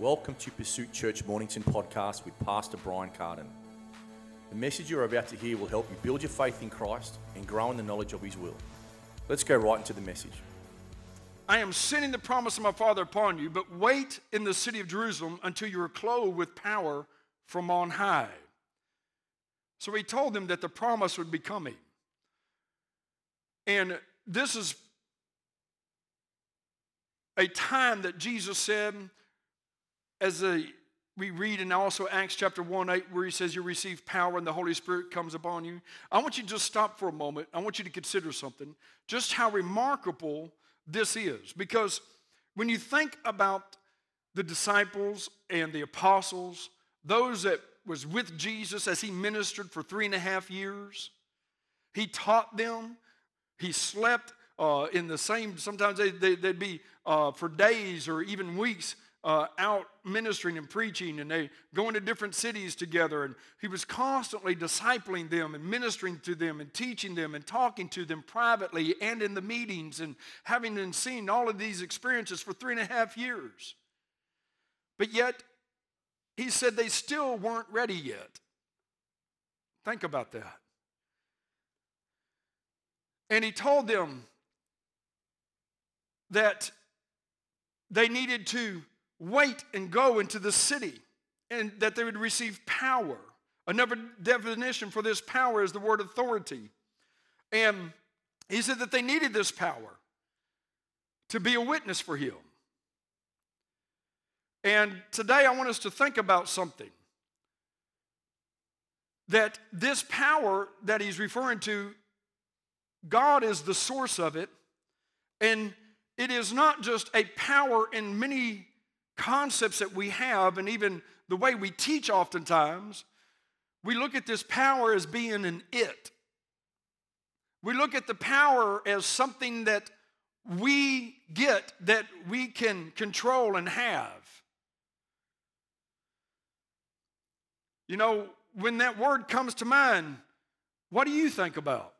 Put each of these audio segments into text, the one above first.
Welcome to Pursuit Church Mornington podcast with Pastor Brian Carden. The message you're about to hear will help you build your faith in Christ and grow in the knowledge of His will. Let's go right into the message. I am sending the promise of my Father upon you, but wait in the city of Jerusalem until you are clothed with power from on high. So he told them that the promise would be coming. And this is a time that Jesus said, as a, we read in also Acts chapter 1 8, where he says, You receive power and the Holy Spirit comes upon you. I want you to just stop for a moment. I want you to consider something, just how remarkable this is. Because when you think about the disciples and the apostles, those that was with Jesus as he ministered for three and a half years, he taught them, he slept uh, in the same, sometimes they, they, would be uh, for days or even weeks uh, out ministering and preaching, and they go into different cities together. And he was constantly discipling them and ministering to them and teaching them and talking to them privately and in the meetings and having and seen all of these experiences for three and a half years. But yet, he said they still weren't ready yet. Think about that. And he told them that they needed to wait and go into the city and that they would receive power. Another definition for this power is the word authority. And he said that they needed this power to be a witness for him. And today I want us to think about something. That this power that he's referring to, God is the source of it. And it is not just a power in many concepts that we have, and even the way we teach oftentimes. We look at this power as being an it. We look at the power as something that we get that we can control and have. You know, when that word comes to mind, what do you think about?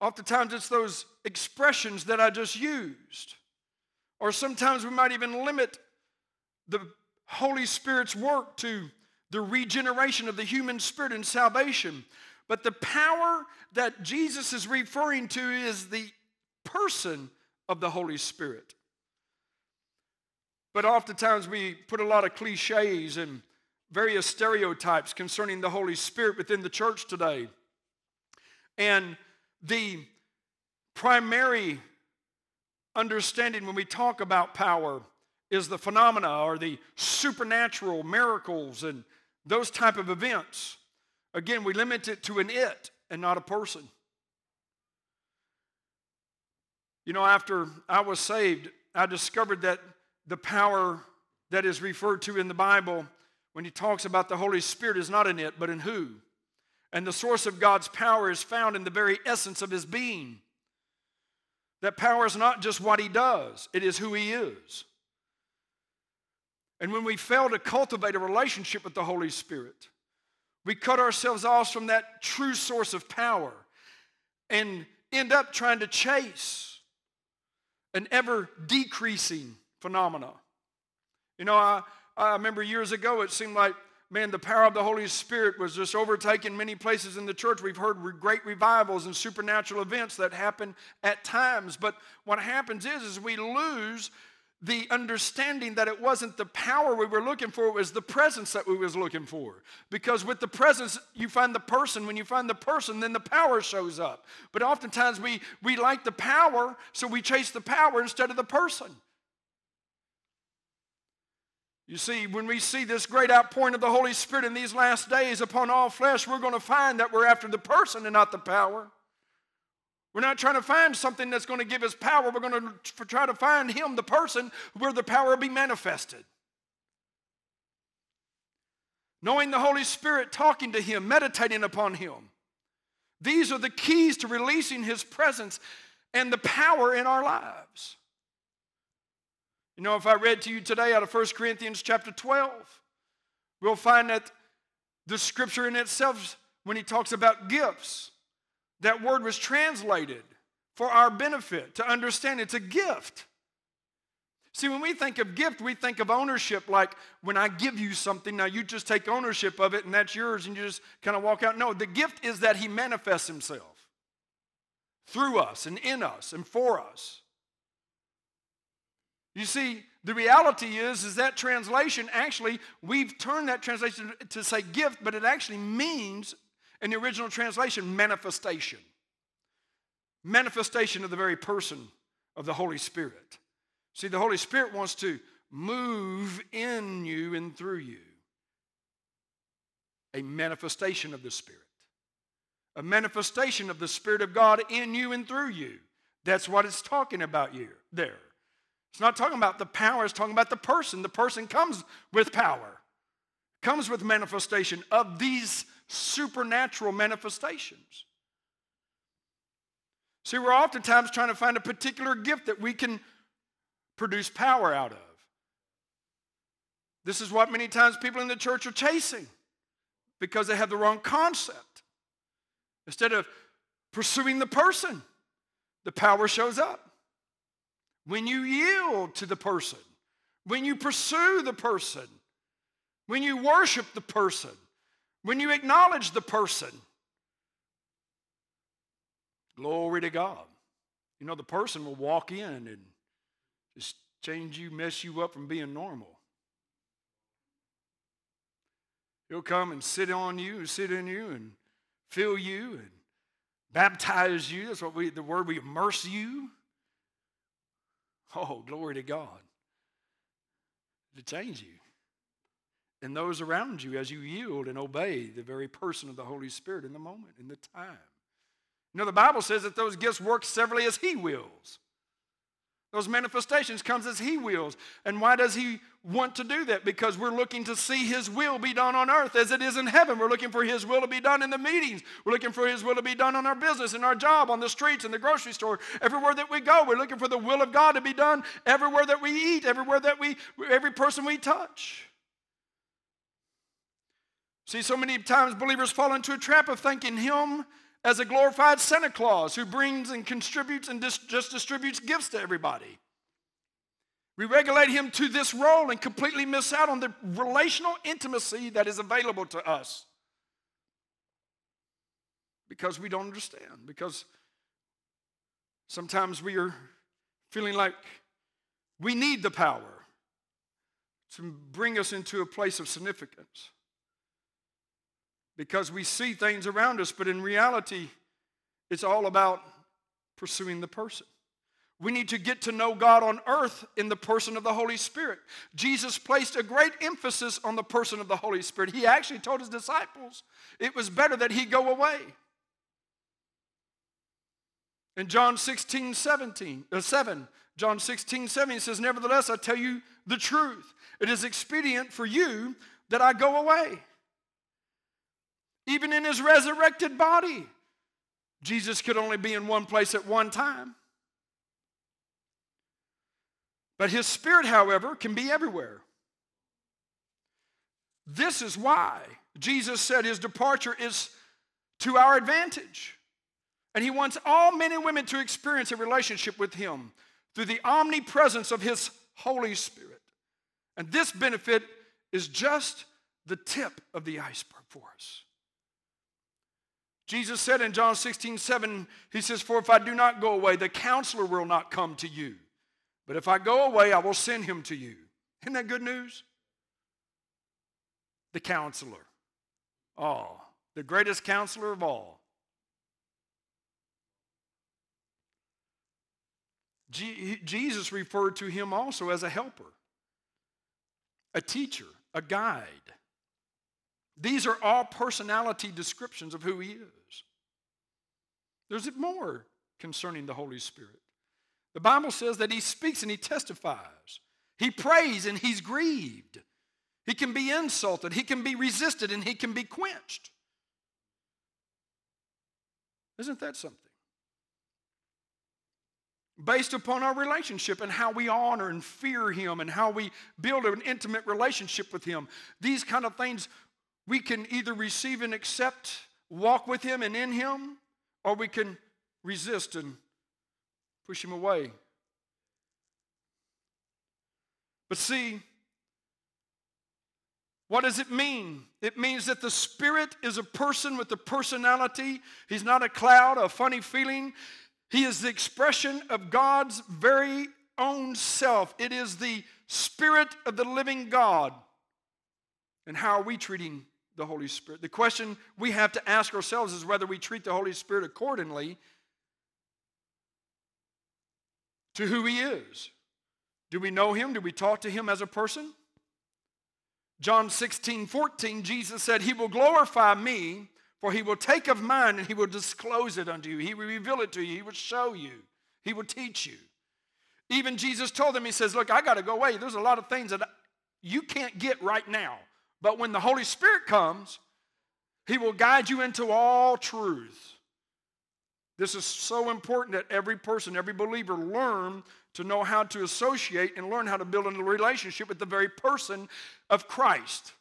Oftentimes it's those expressions that I just used. Or sometimes we might even limit the Holy Spirit's work to the regeneration of the human spirit and salvation. But the power that Jesus is referring to is the person of the Holy Spirit. But oftentimes we put a lot of cliches and various stereotypes concerning the Holy Spirit within the church today. And the primary understanding when we talk about power is the phenomena or the supernatural miracles and those type of events. Again, we limit it to an it and not a person. You know, after I was saved, I discovered that the power that is referred to in the Bible when he talks about the Holy Spirit is not in it, but in who? And the source of God's power is found in the very essence of his being. That power is not just what he does, it is who he is. And when we fail to cultivate a relationship with the Holy Spirit, we cut ourselves off from that true source of power and end up trying to chase an ever decreasing phenomena. You know, I, I remember years ago, it seemed like, man, the power of the Holy Spirit was just overtaking many places in the church. We've heard great revivals and supernatural events that happen at times. But what happens is, is we lose the understanding that it wasn't the power we were looking for, it was the presence that we was looking for. Because with the presence, you find the person. When you find the person, then the power shows up. But oftentimes we, we like the power, so we chase the power instead of the person. You see, when we see this great outpouring of the Holy Spirit in these last days upon all flesh, we're going to find that we're after the person and not the power. We're not trying to find something that's going to give us power. We're going to try to find Him, the person, where the power will be manifested. Knowing the Holy Spirit, talking to Him, meditating upon Him. These are the keys to releasing His presence and the power in our lives. You know, if I read to you today out of 1 Corinthians chapter 12, we'll find that the scripture in itself, when he talks about gifts, that word was translated for our benefit to understand it's a gift. See, when we think of gift, we think of ownership like when I give you something, now you just take ownership of it and that's yours and you just kind of walk out. No, the gift is that He manifests Himself through us and in us and for us. You see, the reality is, is that translation actually, we've turned that translation to say gift, but it actually means, in the original translation, manifestation. Manifestation of the very person of the Holy Spirit. See, the Holy Spirit wants to move in you and through you. A manifestation of the Spirit. A manifestation of the Spirit of God in you and through you. That's what it's talking about here, there. It's not talking about the power, it's talking about the person. The person comes with power, comes with manifestation of these supernatural manifestations. See, we're oftentimes trying to find a particular gift that we can produce power out of. This is what many times people in the church are chasing because they have the wrong concept. Instead of pursuing the person, the power shows up. When you yield to the person, when you pursue the person, when you worship the person, when you acknowledge the person, glory to God. You know, the person will walk in and just change you, mess you up from being normal. He'll come and sit on you and sit in you and fill you and baptize you. That's what we, the word we immerse you. Oh, glory to God. To change you. And those around you as you yield and obey the very person of the Holy Spirit in the moment, in the time. You know, the Bible says that those gifts work severally as He wills. Those manifestations comes as he wills. And why does he want to do that? Because we're looking to see his will be done on earth as it is in heaven. We're looking for his will to be done in the meetings. We're looking for his will to be done on our business, in our job, on the streets, in the grocery store, everywhere that we go. We're looking for the will of God to be done everywhere that we eat, everywhere that we every person we touch. See, so many times believers fall into a trap of thinking him as a glorified Santa Claus who brings and contributes and dis- just distributes gifts to everybody. We regulate him to this role and completely miss out on the relational intimacy that is available to us because we don't understand. Because sometimes we are feeling like we need the power to bring us into a place of significance because we see things around us, but in reality, it's all about pursuing the person. We need to get to know God on earth in the person of the Holy Spirit. Jesus placed a great emphasis on the person of the Holy Spirit. He actually told his disciples it was better that he go away. In John 16, 17, uh, 7, John 16, 7, he says, Nevertheless, I tell you the truth. It is expedient for you that I go away even in his resurrected body. Jesus could only be in one place at one time. But his spirit, however, can be everywhere. This is why Jesus said his departure is to our advantage. And he wants all men and women to experience a relationship with him through the omnipresence of his Holy Spirit. And this benefit is just the tip of the iceberg for us. Jesus said in John 16, 7, He says, For if I do not go away, the counselor will not come to you. But if I go away, I will send him to you. Isn't that good news? The counselor. Oh, the greatest counselor of all. Jesus referred to him also as a helper, a teacher, a guide. These are all personality descriptions of who he is. There's more concerning the Holy Spirit. The Bible says that he speaks and he testifies. He prays and he's grieved. He can be insulted, he can be resisted, and he can be quenched. Isn't that something? Based upon our relationship and how we honor and fear him and how we build an intimate relationship with him, these kind of things we can either receive and accept, walk with Him and in Him, or we can resist and push Him away. But see, what does it mean? It means that the Spirit is a person with a personality. He's not a cloud, a funny feeling. He is the expression of God's very own self. It is the Spirit of the living God. And how are we treating the Holy Spirit? The question we have to ask ourselves is whether we treat the Holy Spirit accordingly to who He is. Do we know Him? Do we talk to Him as a person? John 16, 14, Jesus said, He will glorify me, for He will take of mine and He will disclose it unto you. He will reveal it to you. He will show you. He will teach you. Even Jesus told them, He says, Look, I got to go away. There's a lot of things that you can't get right now. But when the Holy Spirit comes, He will guide you into all truth. This is so important that every person, every believer learn to know how to associate and learn how to build a relationship with the very person of Christ,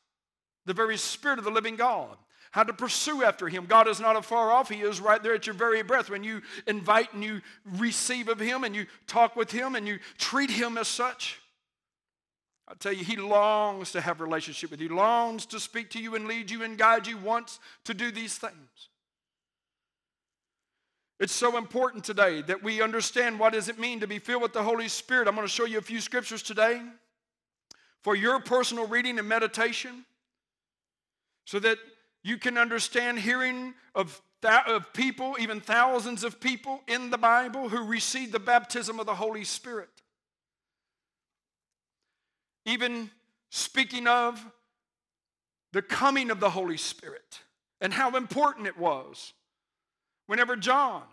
the very Spirit of the living God. How to pursue after Him. God is not afar off, He is right there at your very breath. When you invite and you receive of Him and you talk with Him and you treat Him as such, I tell you, He longs to have relationship with you, longs to speak to you and lead you and guide you, wants to do these things. It's so important today that we understand what does it mean to be filled with the Holy Spirit. I'm going to show you a few scriptures today for your personal reading and meditation so that you can understand hearing of, th- of people, even thousands of people in the Bible who received the baptism of the Holy Spirit. Even speaking of the coming of the Holy Spirit and how important it was Whenever John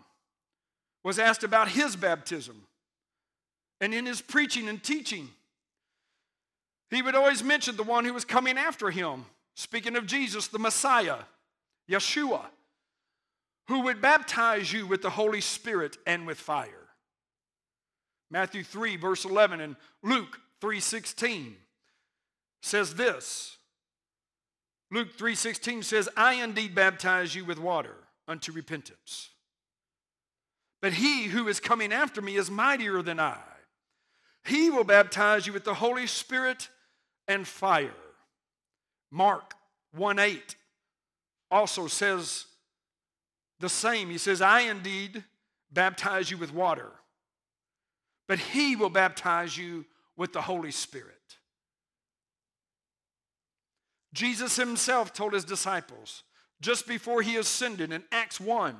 was asked about his baptism, and in his preaching and teaching, he would always mention the one who was coming after him, speaking of Jesus, the Messiah, Yeshua, who would baptize you with the Holy Spirit and with fire. Matthew 3, verse 11, and Luke 3:16 says this. Luke 3:16 says, I indeed baptize you with water unto repentance. But he who is coming after me is mightier than I. He will baptize you with the Holy Spirit and fire. Mark 1 8 also says the same. He says, I indeed baptize you with water, but he will baptize you with the Holy Spirit. Jesus himself told his disciples, just before he ascended in Acts 1,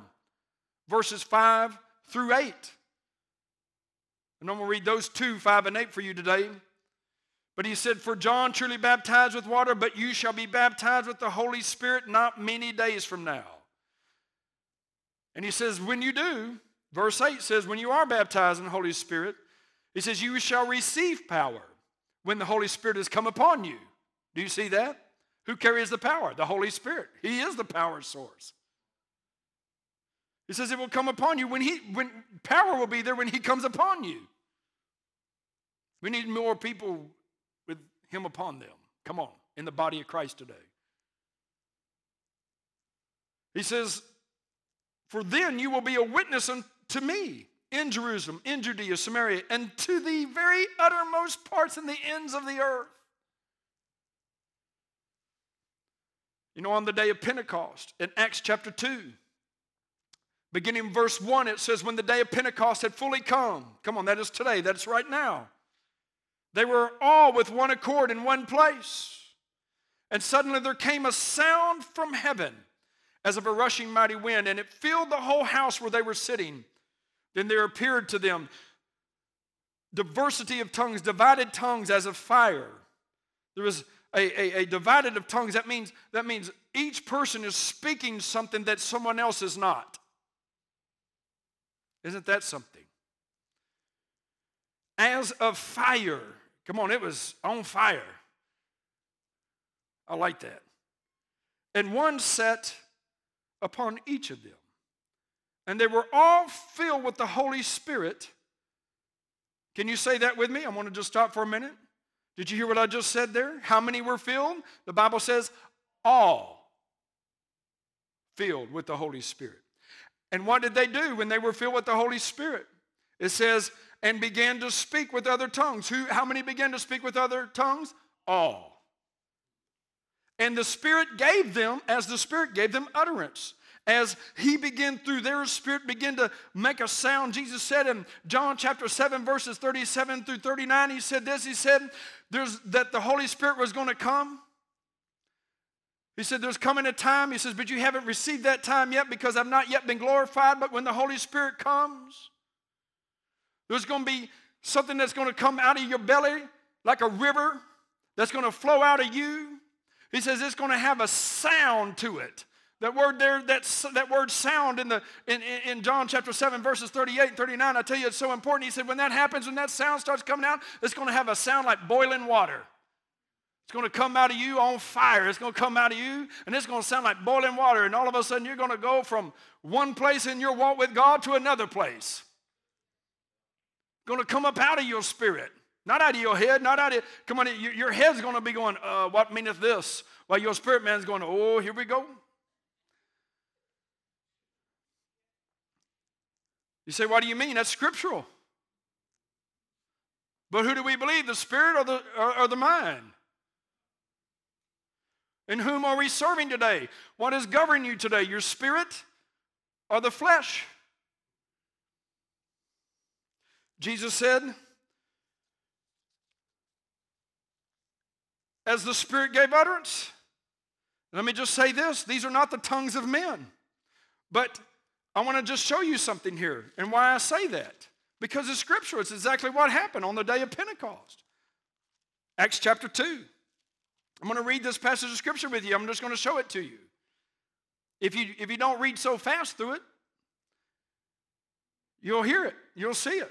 verses 5 through 8. And I'm going to read those two, 5 and 8 for you today. But he said, For John truly baptized with water, but you shall be baptized with the Holy Spirit not many days from now. And he says, When you do, verse 8 says, When you are baptized in the Holy Spirit, he says, You shall receive power when the Holy Spirit has come upon you. Do you see that? Who carries the power? The Holy Spirit. He is the power source. He says it will come upon you when he when power will be there when he comes upon you. We need more people with him upon them. Come on, in the body of Christ today. He says, For then you will be a witness unto me in Jerusalem, in Judea, Samaria, and to the very uttermost parts and the ends of the earth. You know, on the day of Pentecost, in Acts chapter 2, beginning verse 1, it says, When the day of Pentecost had fully come, come on, that is today, that's right now. They were all with one accord in one place. And suddenly there came a sound from heaven as of a rushing mighty wind, and it filled the whole house where they were sitting. Then there appeared to them diversity of tongues, divided tongues as of fire. There was a, a, a divided of tongues, that means, that means each person is speaking something that someone else is not. Isn't that something? As of fire. Come on, it was on fire. I like that. And one sat upon each of them. And they were all filled with the Holy Spirit. Can you say that with me? I want to just stop for a minute. Did you hear what I just said there? How many were filled? The Bible says all filled with the Holy Spirit. And what did they do when they were filled with the Holy Spirit? It says, and began to speak with other tongues. Who, how many began to speak with other tongues? All. And the Spirit gave them, as the Spirit gave them utterance. As he began through their spirit begin to make a sound. Jesus said in John chapter 7, verses 37 through 39, he said this, he said, There's that the Holy Spirit was going to come. He said, There's coming a time, he says, but you haven't received that time yet because I've not yet been glorified. But when the Holy Spirit comes, there's going to be something that's going to come out of your belly like a river that's going to flow out of you. He says it's going to have a sound to it. That word there, that, that word sound in, the, in, in John chapter 7, verses 38 and 39, I tell you it's so important. He said, when that happens, when that sound starts coming out, it's going to have a sound like boiling water. It's going to come out of you on fire. It's going to come out of you, and it's going to sound like boiling water. And all of a sudden, you're going to go from one place in your walk with God to another place. Going to come up out of your spirit. Not out of your head, not out of, come on, your head's going to be going, uh, what meaneth this? While your spirit man's going, oh, here we go. You say, what do you mean? That's scriptural. But who do we believe, the spirit or the, or, or the mind? In whom are we serving today? What is governing you today, your spirit or the flesh? Jesus said, as the Spirit gave utterance. Let me just say this these are not the tongues of men. But I want to just show you something here and why I say that. Because it's scripture, it's exactly what happened on the day of Pentecost. Acts chapter 2. I'm going to read this passage of scripture with you. I'm just going to show it to you. If you, if you don't read so fast through it, you'll hear it, you'll see it.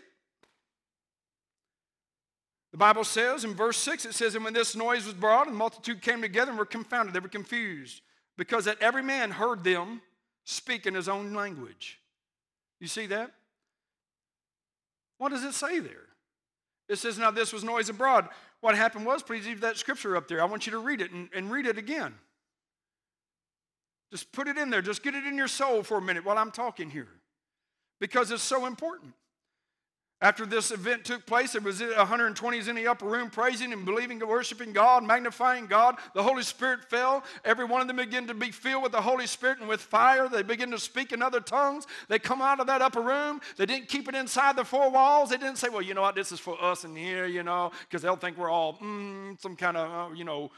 The Bible says in verse 6, it says, And when this noise was brought, and the multitude came together and were confounded, they were confused, because that every man heard them speak in his own language. You see that? What does it say there? It says, Now this was noise abroad. What happened was, please leave that scripture up there. I want you to read it and, and read it again. Just put it in there. Just get it in your soul for a minute while I'm talking here. Because it's so important. After this event took place, there was 120s in the upper room praising and believing and worshiping God, magnifying God. The Holy Spirit fell. Every one of them began to be filled with the Holy Spirit and with fire. They began to speak in other tongues. They come out of that upper room. They didn't keep it inside the four walls. They didn't say, well, you know what, this is for us in here, you know, because they'll think we're all mm, some kind of, uh, you know,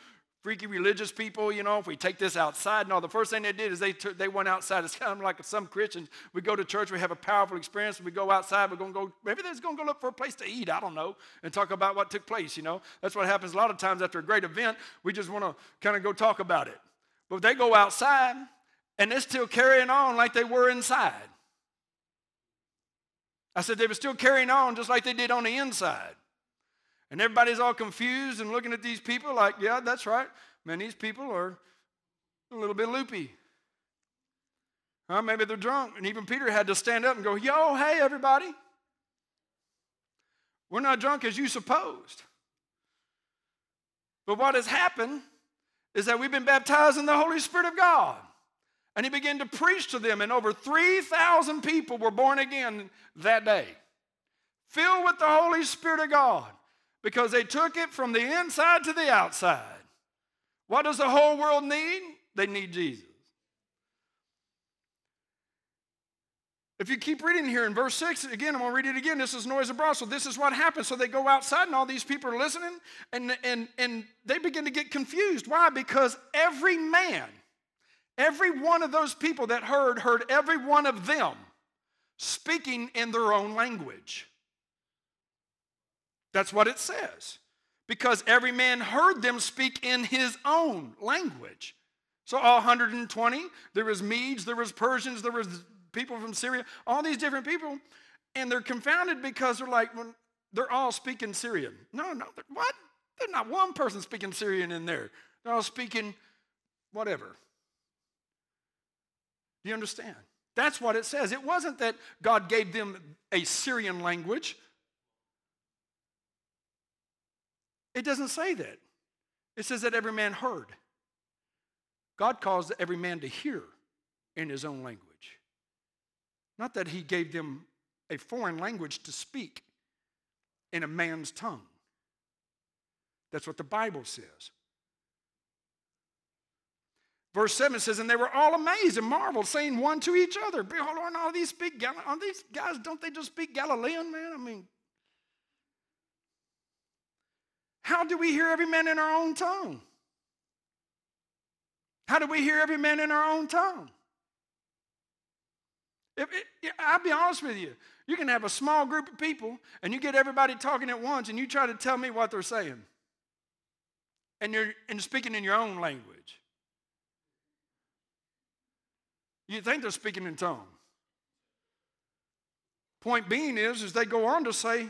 freaky religious people, you know, if we take this outside. No, the first thing they did is they, they went outside. It's kind of like some Christians. We go to church, we have a powerful experience, we go outside, we're going to go, maybe they're going to go look for a place to eat, I don't know, and talk about what took place, you know. That's what happens a lot of times after a great event. We just want to kind of go talk about it. But they go outside, and they're still carrying on like they were inside. I said they were still carrying on just like they did on the inside. And everybody's all confused and looking at these people like, yeah, that's right. Man, these people are a little bit loopy. Huh? Maybe they're drunk. And even Peter had to stand up and go, yo, hey, everybody. We're not drunk as you supposed. But what has happened is that we've been baptized in the Holy Spirit of God. And he began to preach to them, and over 3,000 people were born again that day, filled with the Holy Spirit of God because they took it from the inside to the outside. What does the whole world need? They need Jesus. If you keep reading here in verse 6, again, I'm going to read it again. This is noise abroad. So this is what happens. So they go outside, and all these people are listening, and, and, and they begin to get confused. Why? Because every man, every one of those people that heard, heard every one of them speaking in their own language. That's what it says. Because every man heard them speak in his own language. So all 120, there was Medes, there was Persians, there was people from Syria, all these different people, and they're confounded because they're like, well, they're all speaking Syrian. No, no, what? There's not one person speaking Syrian in there. They're all speaking whatever. Do you understand? That's what it says. It wasn't that God gave them a Syrian language. It doesn't say that. It says that every man heard. God caused every man to hear in his own language. Not that he gave them a foreign language to speak. in a man's tongue. That's what the Bible says. Verse 7 says, And they were all amazed and marveled, saying one to each other, Behold, aren't all these speak Gal- aren't these guys, don't they just speak Galilean, man? I mean, how do we hear every man in our own tongue? How do we hear every man in our own tongue? If, it, I'll be honest with you. You can have a small group of people and you get everybody talking at once and you try to tell me what they're saying. And you're and speaking in your own language. You think they're speaking in tongues. Point being is, is they go on to say,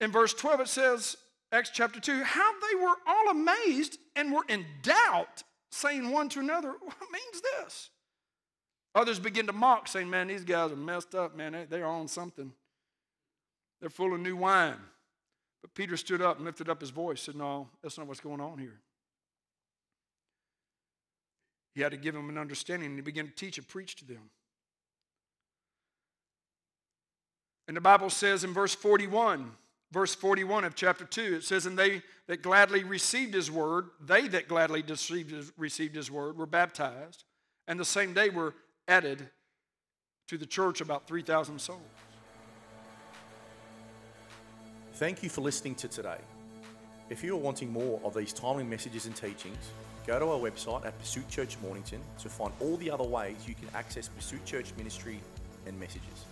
in verse 12 it says, Acts chapter 2, how they were all amazed and were in doubt, saying one to another, What means this? Others begin to mock, saying, Man, these guys are messed up, man. They're on something. They're full of new wine. But Peter stood up and lifted up his voice, said, No, that's not what's going on here. He had to give them an understanding, and he began to teach and preach to them. And the Bible says in verse 41, verse 41 of chapter 2, it says, And they that gladly received his word, they that gladly received his word were baptized, and the same day were added to the church about 3,000 souls. Thank you for listening to today. If you are wanting more of these timely messages and teachings, go to our website at Pursuit Church Mornington to find all the other ways you can access Pursuit Church ministry and messages.